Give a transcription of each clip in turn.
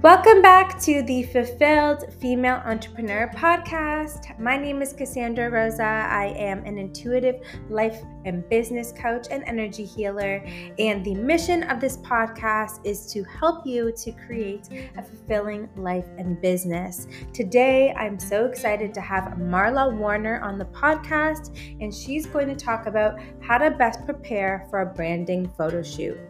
Welcome back to the Fulfilled Female Entrepreneur Podcast. My name is Cassandra Rosa. I am an intuitive life and business coach and energy healer. And the mission of this podcast is to help you to create a fulfilling life and business. Today, I'm so excited to have Marla Warner on the podcast, and she's going to talk about how to best prepare for a branding photo shoot.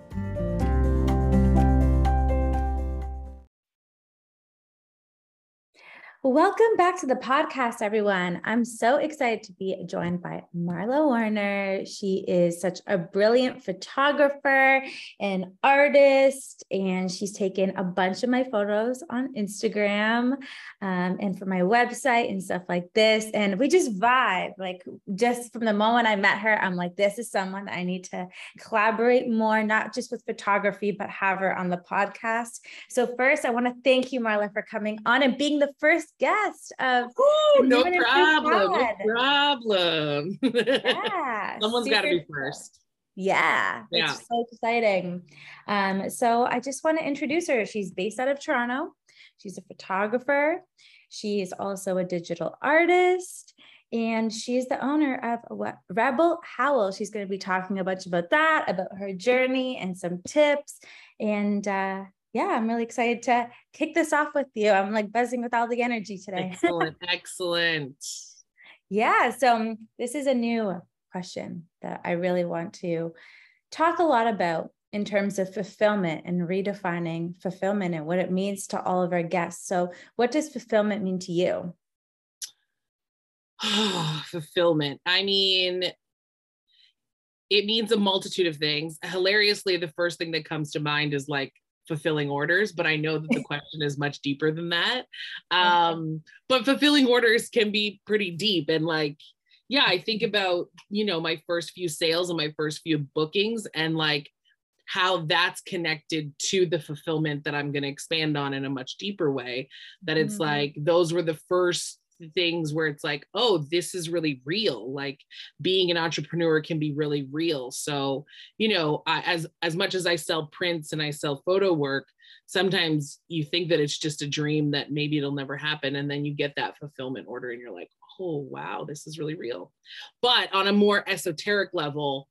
Welcome back to the podcast, everyone. I'm so excited to be joined by Marla Warner. She is such a brilliant photographer and artist, and she's taken a bunch of my photos on Instagram um, and for my website and stuff like this. And we just vibe. Like, just from the moment I met her, I'm like, this is someone I need to collaborate more, not just with photography, but have her on the podcast. So, first, I want to thank you, Marla, for coming on and being the first guest of Ooh, no problem. No problem. Yeah. Someone's got to be first. Yeah, yeah. It's so exciting. Um, so I just want to introduce her. She's based out of Toronto. She's a photographer. She is also a digital artist and she's the owner of Rebel Howl. She's going to be talking a bunch about that, about her journey and some tips. And uh, yeah, I'm really excited to kick this off with you. I'm like buzzing with all the energy today. Excellent. excellent. Yeah. So um, this is a new question that I really want to talk a lot about in terms of fulfillment and redefining fulfillment and what it means to all of our guests. So, what does fulfillment mean to you? fulfillment. I mean, it means a multitude of things. Hilariously, the first thing that comes to mind is like fulfilling orders, but I know that the question is much deeper than that. Um, but fulfilling orders can be pretty deep and like, yeah, I think about, you know, my first few sales and my first few bookings and like how that's connected to the fulfillment that I'm going to expand on in a much deeper way. That it's mm-hmm. like those were the first things where it's like oh this is really real. Like being an entrepreneur can be really real. So you know I, as as much as i sell prints and i sell photo work sometimes you think that it's just a dream that maybe it'll never happen and then you get that fulfillment order and you're like oh wow this is really real. But on a more esoteric level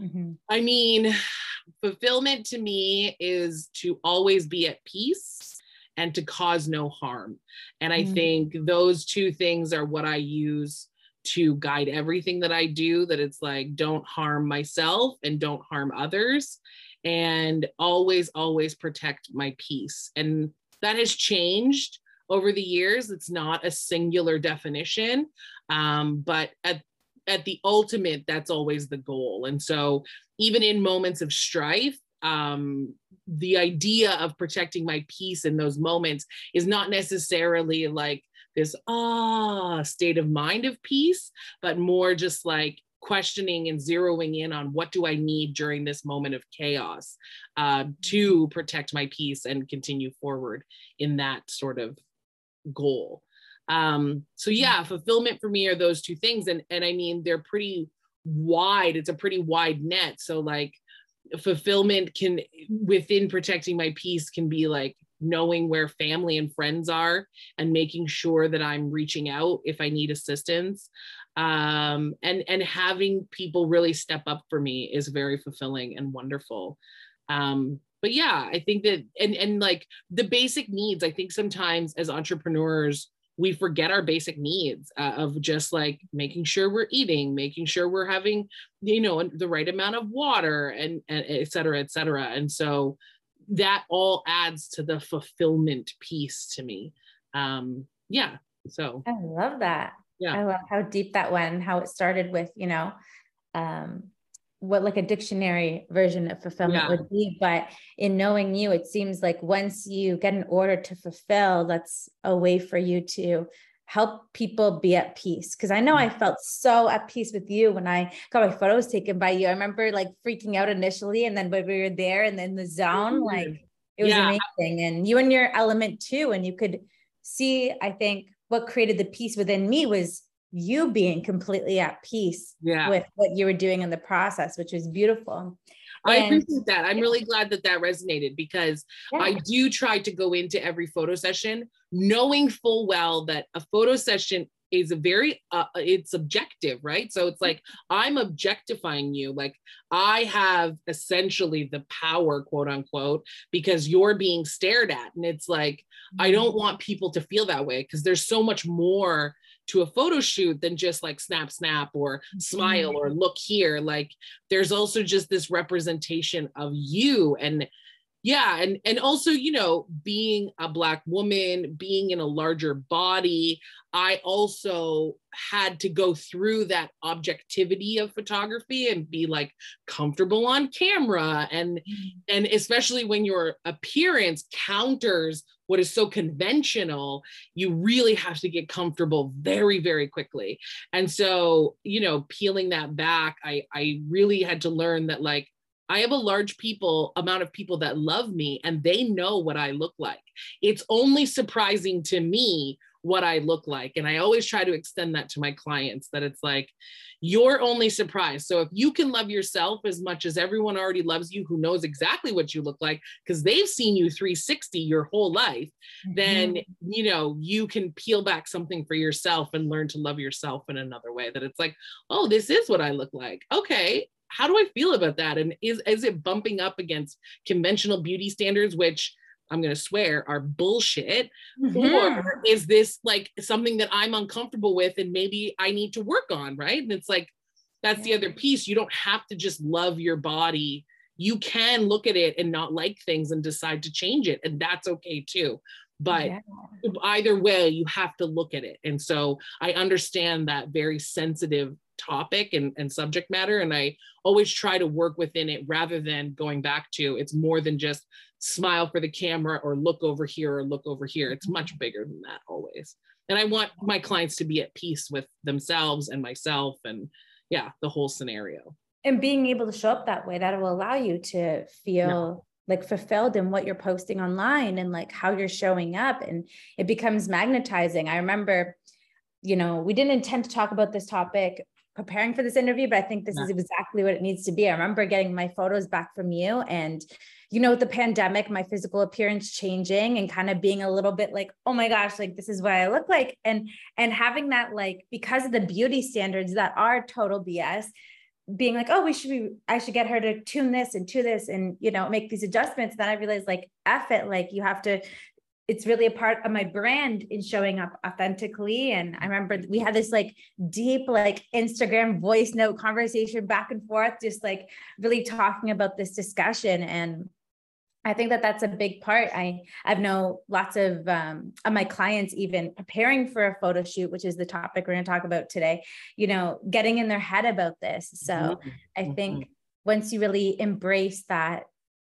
mm-hmm. i mean fulfillment to me is to always be at peace and to cause no harm. And I mm-hmm. think those two things are what I use to guide everything that I do that it's like don't harm myself and don't harm others and always always protect my peace. And that has changed over the years. It's not a singular definition, um, but at at the ultimate, that's always the goal. And so, even in moments of strife, um, the idea of protecting my peace in those moments is not necessarily like this ah state of mind of peace, but more just like questioning and zeroing in on what do I need during this moment of chaos uh, to protect my peace and continue forward in that sort of goal. Um, so yeah, fulfillment for me are those two things, and and I mean they're pretty wide. It's a pretty wide net. So like fulfillment can within protecting my peace can be like knowing where family and friends are and making sure that i'm reaching out if i need assistance. Um, and and having people really step up for me is very fulfilling and wonderful. Um, but yeah i think that and and like the basic needs i think sometimes as entrepreneurs we forget our basic needs uh, of just like making sure we're eating making sure we're having you know the right amount of water and, and et cetera et cetera. And so that all adds to the fulfillment piece to me. Um yeah so. I love that. Yeah. I love how deep that went how it started with you know um what like a dictionary version of fulfillment yeah. would be but in knowing you it seems like once you get an order to fulfill that's a way for you to help people be at peace because i know i felt so at peace with you when i got my photos taken by you i remember like freaking out initially and then when we were there and then the zone mm-hmm. like it was yeah. amazing and you and your element too and you could see i think what created the peace within me was you being completely at peace yeah. with what you were doing in the process, which is beautiful. I appreciate that. I'm really glad that that resonated because yeah. I do try to go into every photo session knowing full well that a photo session is a very uh, it's objective right so it's like i'm objectifying you like i have essentially the power quote unquote because you're being stared at and it's like i don't mm-hmm. want people to feel that way because there's so much more to a photo shoot than just like snap snap or smile or mm-hmm. look here like there's also just this representation of you and yeah and and also you know being a black woman being in a larger body i also had to go through that objectivity of photography and be like comfortable on camera and mm-hmm. and especially when your appearance counters what is so conventional you really have to get comfortable very very quickly and so you know peeling that back i i really had to learn that like I have a large people amount of people that love me and they know what I look like. It's only surprising to me what I look like. And I always try to extend that to my clients that it's like, you're only surprised. So if you can love yourself as much as everyone already loves you, who knows exactly what you look like, because they've seen you 360 your whole life, mm-hmm. then, you know, you can peel back something for yourself and learn to love yourself in another way that it's like, oh, this is what I look like. Okay how do I feel about that? And is is it bumping up against conventional beauty standards, which I'm going to swear are bullshit? Mm-hmm. Or is this like something that I'm uncomfortable with and maybe I need to work on? Right. And it's like, that's yeah. the other piece. You don't have to just love your body. You can look at it and not like things and decide to change it. And that's okay too. But yeah. either way, you have to look at it. And so I understand that very sensitive topic and, and subject matter. And I always try to work within it rather than going back to it's more than just smile for the camera or look over here or look over here. It's mm-hmm. much bigger than that always. And I want my clients to be at peace with themselves and myself and yeah, the whole scenario. And being able to show up that way, that will allow you to feel like fulfilled in what you're posting online and like how you're showing up and it becomes magnetizing. I remember you know, we didn't intend to talk about this topic preparing for this interview, but I think this is exactly what it needs to be. I remember getting my photos back from you and you know, with the pandemic, my physical appearance changing and kind of being a little bit like, oh my gosh, like this is what I look like. And and having that like because of the beauty standards that are total BS, being like, oh, we should be, I should get her to tune this and to this and you know, make these adjustments. Then I realized like F it, like you have to it's really a part of my brand in showing up authentically. And I remember we had this like deep, like Instagram voice note conversation back and forth, just like really talking about this discussion. And I think that that's a big part. I I've know lots of um, of my clients even preparing for a photo shoot, which is the topic we're going to talk about today. You know, getting in their head about this. So mm-hmm. I think mm-hmm. once you really embrace that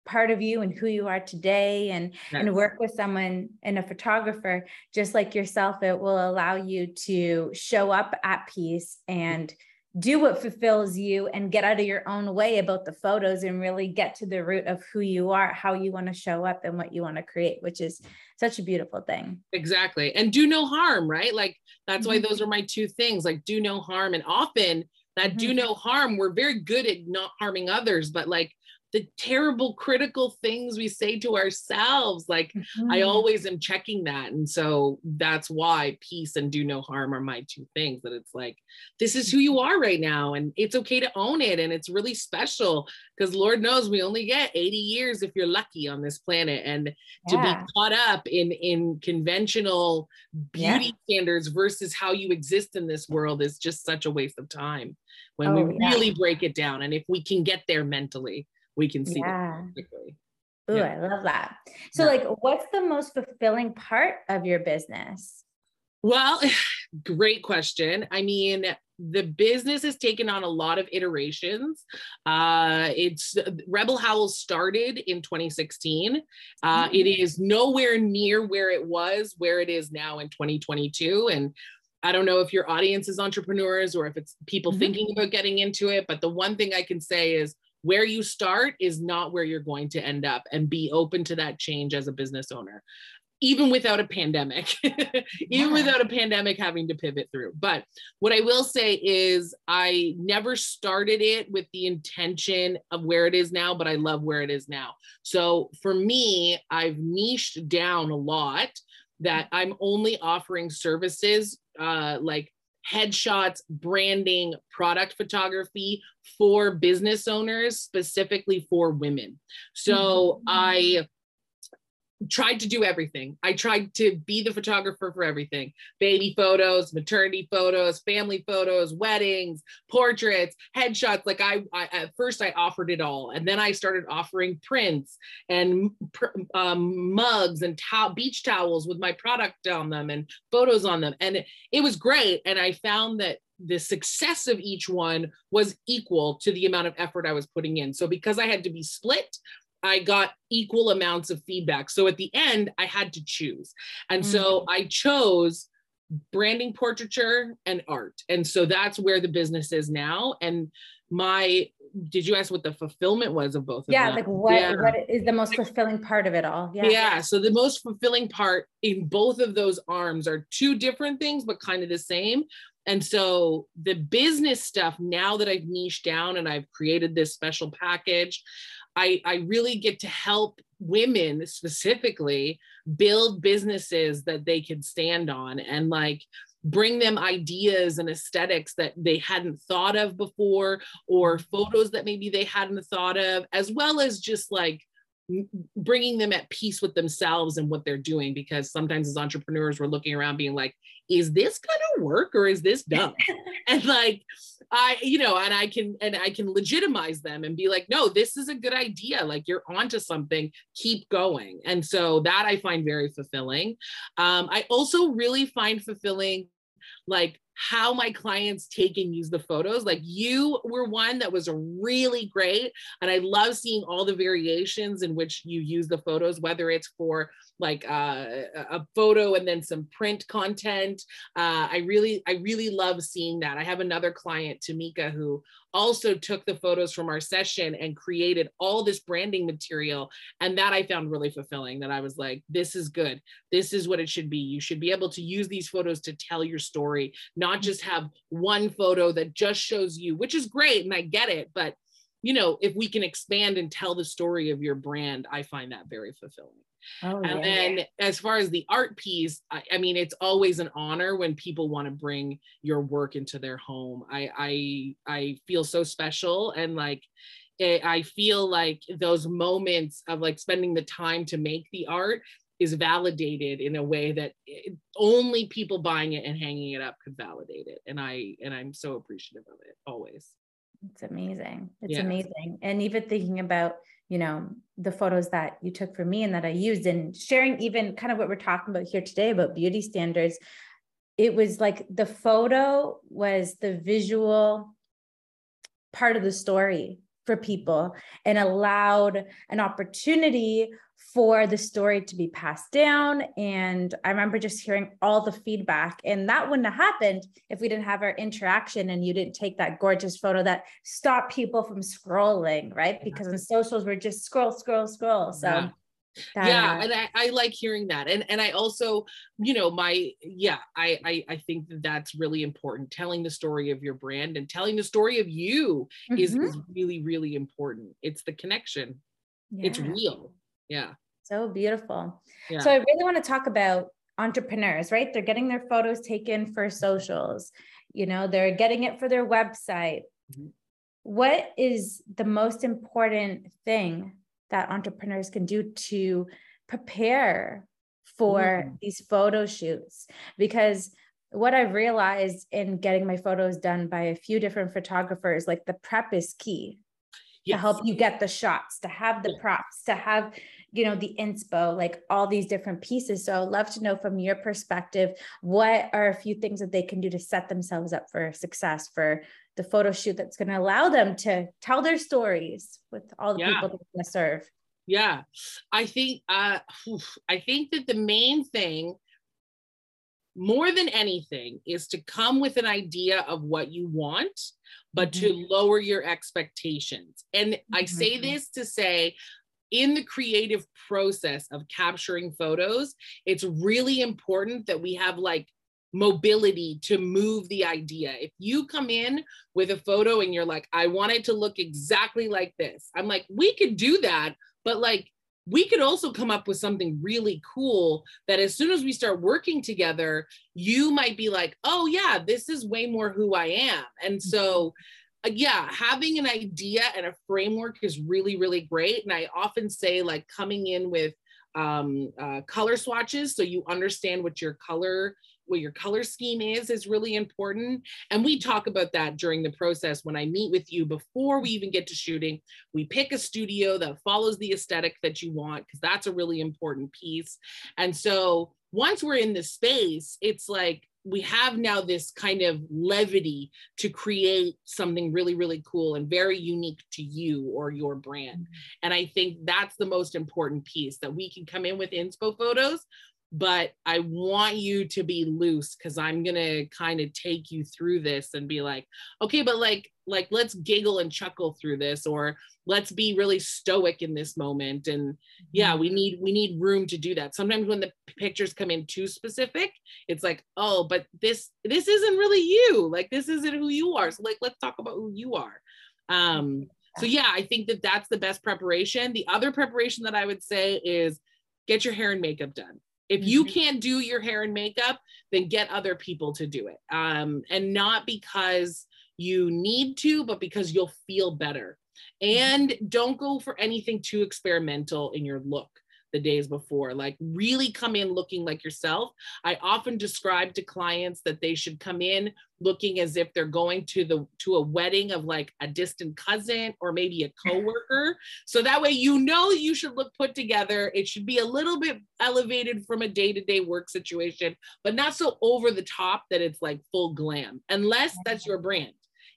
part of you and who you are today and yeah. and work with someone and a photographer just like yourself it will allow you to show up at peace and do what fulfills you and get out of your own way about the photos and really get to the root of who you are how you want to show up and what you want to create which is such a beautiful thing exactly and do no harm right like that's mm-hmm. why those are my two things like do no harm and often that mm-hmm. do no harm we're very good at not harming others but like the terrible critical things we say to ourselves like mm-hmm. i always am checking that and so that's why peace and do no harm are my two things that it's like this is who you are right now and it's okay to own it and it's really special because lord knows we only get 80 years if you're lucky on this planet and to be caught up in in conventional beauty yeah. standards versus how you exist in this world is just such a waste of time when oh, we really break it down and if we can get there mentally we can see yeah. quickly. Ooh, yeah. I love that. So, yeah. like, what's the most fulfilling part of your business? Well, great question. I mean, the business has taken on a lot of iterations. Uh, it's Rebel Howl started in 2016. Uh, mm-hmm. it is nowhere near where it was, where it is now in 2022. And I don't know if your audience is entrepreneurs or if it's people mm-hmm. thinking about getting into it, but the one thing I can say is where you start is not where you're going to end up and be open to that change as a business owner even without a pandemic, even without a pandemic having to pivot through. But what I will say is, I never started it with the intention of where it is now, but I love where it is now. So for me, I've niched down a lot that I'm only offering services uh, like headshots, branding, product photography for business owners, specifically for women. So mm-hmm. I tried to do everything. I tried to be the photographer for everything baby photos, maternity photos, family photos, weddings, portraits, headshots. Like I, I at first I offered it all. And then I started offering prints and um, mugs and to- beach towels with my product on them and photos on them. And it, it was great. And I found that the success of each one was equal to the amount of effort I was putting in. So because I had to be split, I got equal amounts of feedback. So at the end, I had to choose. And mm-hmm. so mm. I chose branding portraiture and art. And so that's where the business is now. And my did you ask what the fulfillment was of both yeah of like what yeah. Like what is the most fulfilling part of it all yeah yeah so the most fulfilling part in both of those arms are two different things but kind of the same and so the business stuff now that i've niched down and i've created this special package I, I really get to help women specifically build businesses that they can stand on and like bring them ideas and aesthetics that they hadn't thought of before or photos that maybe they hadn't thought of as well as just like bringing them at peace with themselves and what they're doing. Because sometimes as entrepreneurs we're looking around being like is this gonna work or is this dumb? And like i you know and i can and i can legitimize them and be like no this is a good idea like you're onto something keep going and so that i find very fulfilling um, i also really find fulfilling like how my clients take and use the photos. Like you were one that was really great. And I love seeing all the variations in which you use the photos, whether it's for like uh, a photo and then some print content. Uh, I really, I really love seeing that. I have another client, Tamika, who also took the photos from our session and created all this branding material. And that I found really fulfilling that I was like, this is good. This is what it should be. You should be able to use these photos to tell your story, not just have one photo that just shows you, which is great. And I get it. But, you know, if we can expand and tell the story of your brand, I find that very fulfilling. Oh, and yeah, then as far as the art piece, I, I, mean, it's always an honor when people want to bring your work into their home. I I I feel so special and like it, eh, I feel like those moments of like spending the time to make the art is validated in a way that it, eh, only people buying it and hanging it up could validate it. And I and I'm so appreciative of it always. It's amazing. It's yeah. amazing. And even thinking about you know the photos that you took for me and that i used. And sharing even kind of what we're talking about here today about beauty standards it was like the photo was the visual part of the story for people and allowed an opportunity for the story to be passed down. And I remember just hearing all the feedback, and that wouldn't have happened if we didn't have our interaction and you didn't take that gorgeous photo that stopped people from scrolling, right? Because in socials, we're just scroll, scroll, scroll. So. Yeah. That, yeah and I, I like hearing that and and i also you know my yeah I, I i think that that's really important. Telling the story of your brand and telling the story of you mm-hmm. is is really really important. It's the connection. Yeah. it's real. Yeah. So beautiful. Yeah. so i really want to talk about entrepreneurs right? They're getting their photos taken for socials you know they're getting it for their website. Mm-hmm. what is the most important thing that entrepreneurs can do to prepare for mm. these photo shoots because what I've realized in getting my photos done by a few different photographers, like the prep is key yes. to help you get the shots, to have the props, to have, you know, the inspo, like all these different pieces. So I'd love to know from your perspective, what are a few things that they can do to set themselves up for success for the photo shoot that's going to allow them to tell their stories with all the yeah. people they're going to serve yeah i think uh i think that the main thing more than anything is to come with an idea of what you want but mm-hmm. to lower your expectations and mm-hmm. i say mm-hmm. this to say in the creative process of capturing photos, it's really important that we have like mobility to move the idea. If you come in with a photo and you're like, I want it to look exactly like this, I'm like, we could do that, but like, we could also come up with something really cool that as soon as we start working together, you might be like, oh, yeah, this is way more who I am. And so uh, yeah, having an idea and a framework is really, really great. And I often say, like, coming in with um, uh, color swatches so you understand what your color what your color scheme is is really important. And we talk about that during the process when i meet with you before we even get to shooting. We pick a studio that follows the aesthetic that you want because that's a really important piece. And so once we're in the space it's like we have now this kind of levity to create something really really cool and very unique to you or your brand mm-hmm. and i think that's the most important piece that we can come in with inspo photos but I want you to be loose because I'm gonna kind of take you through this and be like, okay, but like, like let's giggle and chuckle through this, or let's be really stoic in this moment. And yeah, we mm-hmm. need we need room to do that. Sometimes when the pictures come in too specific, it's like, oh, but this this isn't really you. Like this isn't who you are. So like, let's talk about who you are. Um, so yeah, I think that that's the best preparation. The other preparation that I would say is get your hair and makeup done if mm-hmm. you can't do your hair and makeup, then get other people to do it. Um, and not because you need to, but because you'll feel better. Mm-hmm. And don't go for anything too experimental in your look the days before. Like really come in looking like yourself. I often describe to clients that they should come in looking as if they're going to the to a wedding of like a distant cousin or maybe a coworker. so that way you know you should look put together. It should be a little bit elevated from a day-to-day work situation, but not so over the top that it's like full glam, unless that's your brand.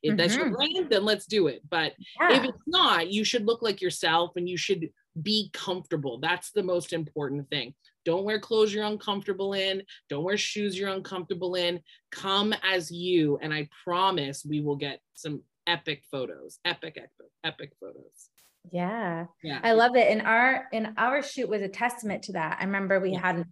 If mm-hmm. that's your mm-hmm. brand, then let's do it. But yeah. if it's not, you should look like yourself and you should be comfortable. That's the most important thing. Don't wear clothes you're uncomfortable in. Don't wear shoes you're uncomfortable in. Come as you, and I promise we will get some epic photos. Epic, epic, epic photos. Yeah. Yeah. I love it. And our in our shoot was a testament to that. I remember we yeah. had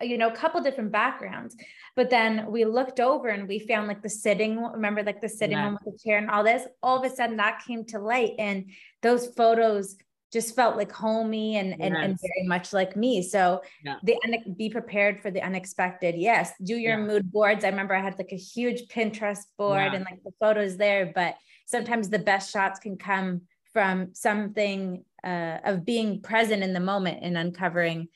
you know, a couple different backgrounds. But then we looked over and we found like the sitting, remember like the sitting yeah. one with the chair and all this. All of a sudden that came to light. And those photos just felt like homey and, yes. and, and very much like me. So yeah. the be prepared for the unexpected. Yes, do your yeah. mood boards. I remember I had like a huge Pinterest board and like the photos there, but sometimes the best shots can come from something uh, of being present in the moment and uncovering,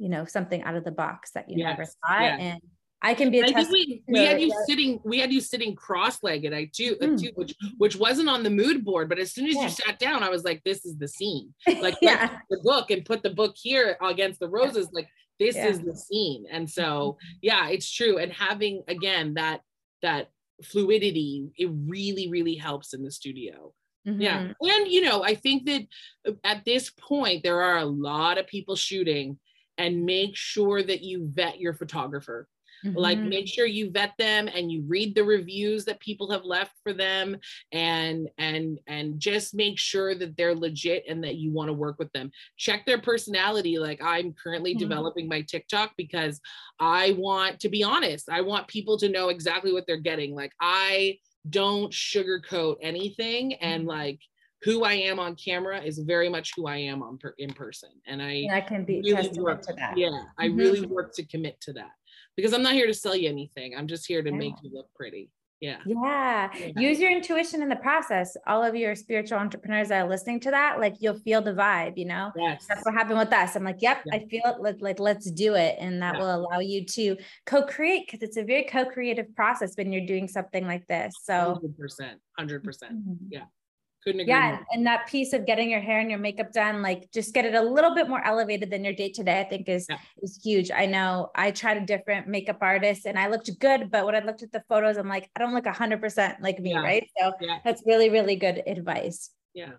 you know, something out of the box that you yes. never thought. And I can be. I think we, we had you sitting. We had you sitting cross-legged. I too, mm. too, which which wasn't on the mood board. But as soon as yeah. you sat down, I was like, "This is the scene." Like yeah. the book and put the book here against the roses. Like this yeah. is the scene. And so, mm-hmm. yeah, it's true. And having again that that fluidity, it really really helps in the studio. Mm-hmm. Yeah, and you know, I think that uh, at this point there are a lot of people shooting, and make sure that you vet your photographer Mm-hmm. Like make sure you vet them and you read the reviews that people have left for them and and and just make sure that they're legit and that you want to work with them. Check their personality. Like I'm currently mm-hmm. developing my TikTok because I want to be honest. I want people to know exactly what they're getting. Like I don't sugarcoat anything and mm-hmm. like who I am on camera is very much who I am on per, in person. And I, I can be really work, to that. Yeah, I mm-hmm. really work to commit to that because I'm not here to sell you anything. I'm just here to yeah. make you look pretty. Yeah. yeah. yeah. Use your intuition in the process. All of your spiritual entrepreneurs that are listening to that, like you'll feel the vibe, you know? Yes. That's what happened with us. I'm like, yep, yeah. I feel it. Like, like, let's do it. And that will allow you to co-create because it's a very co-creative process when you're doing something like this. So 100%, 100%. percent mm-hmm. Yeah. Couldn't agree yeah, more. and that piece of getting your hair and your makeup done, like just get it a little bit more elevated than your day today, I think is yeah. is huge. I know I tried a different makeup artist and I looked good, but when I looked at the photos, I'm like, I don't look hundred percent like me, yeah. right? So yeah. that's really, really good advice. Yeah.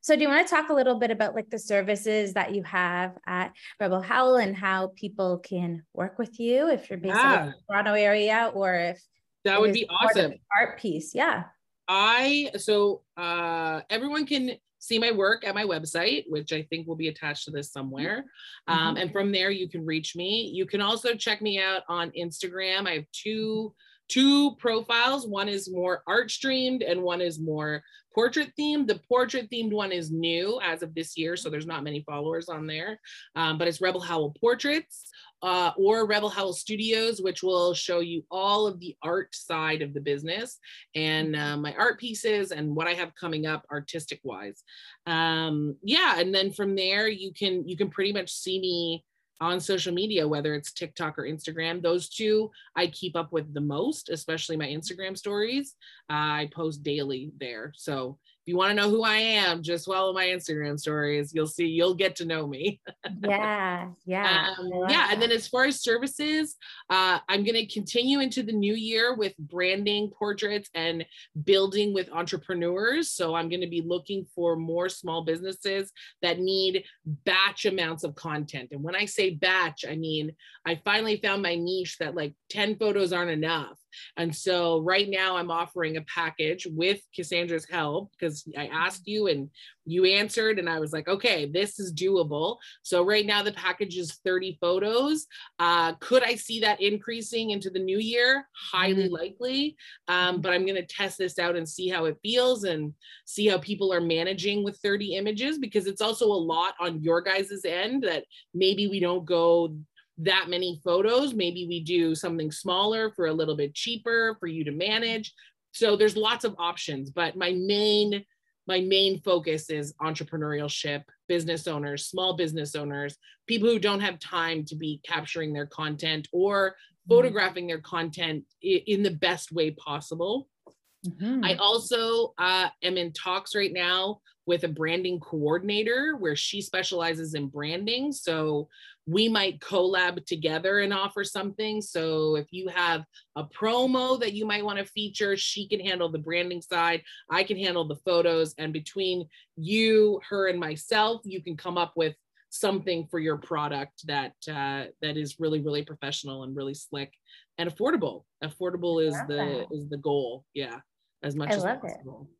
So do you want to talk a little bit about like the services that you have at Rebel Howl and how people can work with you if you're based yeah. in the Toronto area or if that would be awesome art piece? Yeah. I so uh everyone can see my work at my website, which I think will be attached to this somewhere. Um, mm-hmm. And from there, you can reach me. You can also check me out on Instagram. I have two two profiles. One is more art streamed and one is more portrait themed. The portrait themed one is new as of this year, so there's not many followers on there, um, but it's Rebel Howl Portraits uh, or Rebel Howl Studios, which will show you all of the art side of the business and uh, my art pieces and what I have coming up artistic wise. Um, yeah, and then from there you can you can pretty much see me on social media, whether it's TikTok or Instagram. Those two I keep up with the most, especially my Instagram stories. Uh, I post daily there. So you want to know who I am, just follow my Instagram stories. You'll see, you'll get to know me. yeah, yeah. Um, yeah. That. And then as far as services, uh, I'm going to continue into the new year with branding, portraits, and building with entrepreneurs. So I'm going to be looking for more small businesses that need batch amounts of content. And when I say batch, I mean, I finally found my niche that like 10 photos aren't enough. And so right now I'm offering a package with Cassandra's help because I asked you and you answered and I was like, okay, this is doable. So right now the package is 30 photos. Uh, could I see that increasing into the new year? Highly mm-hmm. likely. Um, but I'm going to test this out and see how it feels and see how people are managing with 30 images because it's also a lot on your guys' end that maybe we don't go that many photos. Maybe we do something smaller for a little bit cheaper for you to manage. So there's lots of options, but my main my main focus is entrepreneurship, business owners, small business owners, people who don't have time to be capturing their content or mm-hmm. photographing their content in the best way possible. Mm-hmm. I also uh, am in talks right now with a branding coordinator where she specializes in branding. So we might collab together and offer something. So if you have a promo that you might want to feature, she can handle the branding side. I can handle the photos. And between you, her, and myself, you can come up with something for your product that uh, that is really really professional and really slick and affordable affordable is the that. is the goal yeah as much I as possible it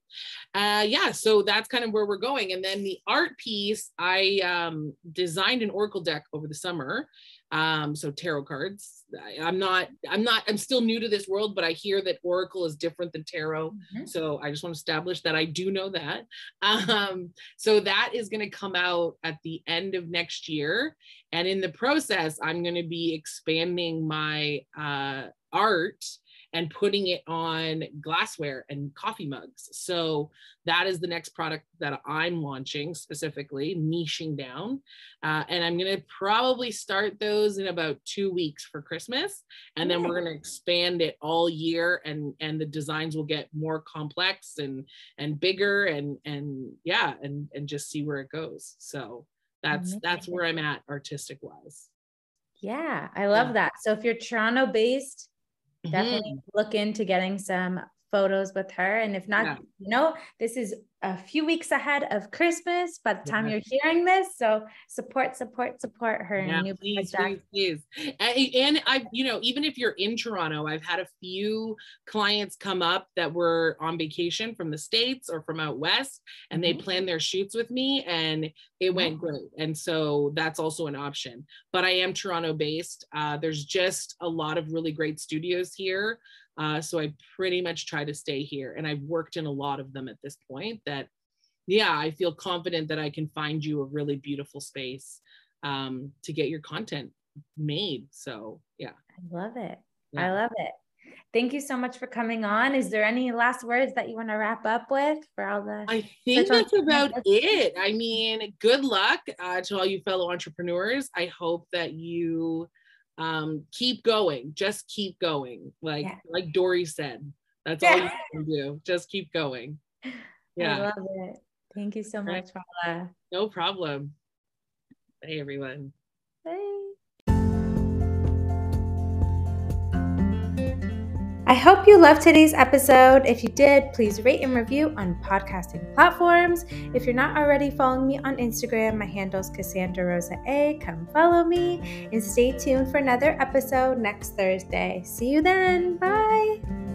uh, yeah, so that's kind of where we're going. And then the art piece, I um, designed an Oracle deck over the summer. Um, so tarot cards. I, am not, I'm not, I'm still new to this world, but I hear that Oracle is different than tarot. Mm-hmm. So I just want to establish that I do know that. Um, so that is going to come out at the end of next year. And in the process, I'm going to be expanding my uh, art and putting it on glassware and coffee mugs. So that is the next product that I'm launching specifically, niching down. Uh, and I'm going to probably start those in about two weeks for Christmas. And then we're going to expand it all year and, and the designs will get more complex and, and bigger and, and yeah, and, and just see where it goes. So that's, that's where I'm at artistic wise. Yeah, I love yeah. that. So if you're Toronto based, definitely mm-hmm. look into getting some photos with her. And if not, yeah. you know, this is a few weeks ahead of Christmas by the time yeah. you're hearing this. So support, support, support her yeah, new please, please, please. And, and I, you know, even if you're in Toronto, I've had a few clients come up that were on vacation from the States or from out West and mm-hmm. they planned their shoots with me and it went great. And so that's also an option. But I am Toronto based. Uh, there's just a lot of really great studios here. Uh, so I pretty much try to stay here. And I've worked in a lot of them at this point that, yeah, I feel confident that I can find you a really beautiful space um, to get your content made. So, yeah. I love it. Yeah. I love it. Thank you so much for coming on. Is there any last words that you want to wrap up with for all the? I think that's about it. I mean, good luck uh, to all you fellow entrepreneurs. I hope that you um, keep going just keep going. Like yeah. like dory said that's all you can do just keep going. Yeah. i love it. Thank you so much Paula. no problem. Hey everyone I hope you loved today's episode. If you did, please rate and review on podcasting platforms. If you're not already following me on Instagram, my handle is Cassandra Rosa A. Come follow me and stay tuned for another episode next Thursday. See you then. Bye.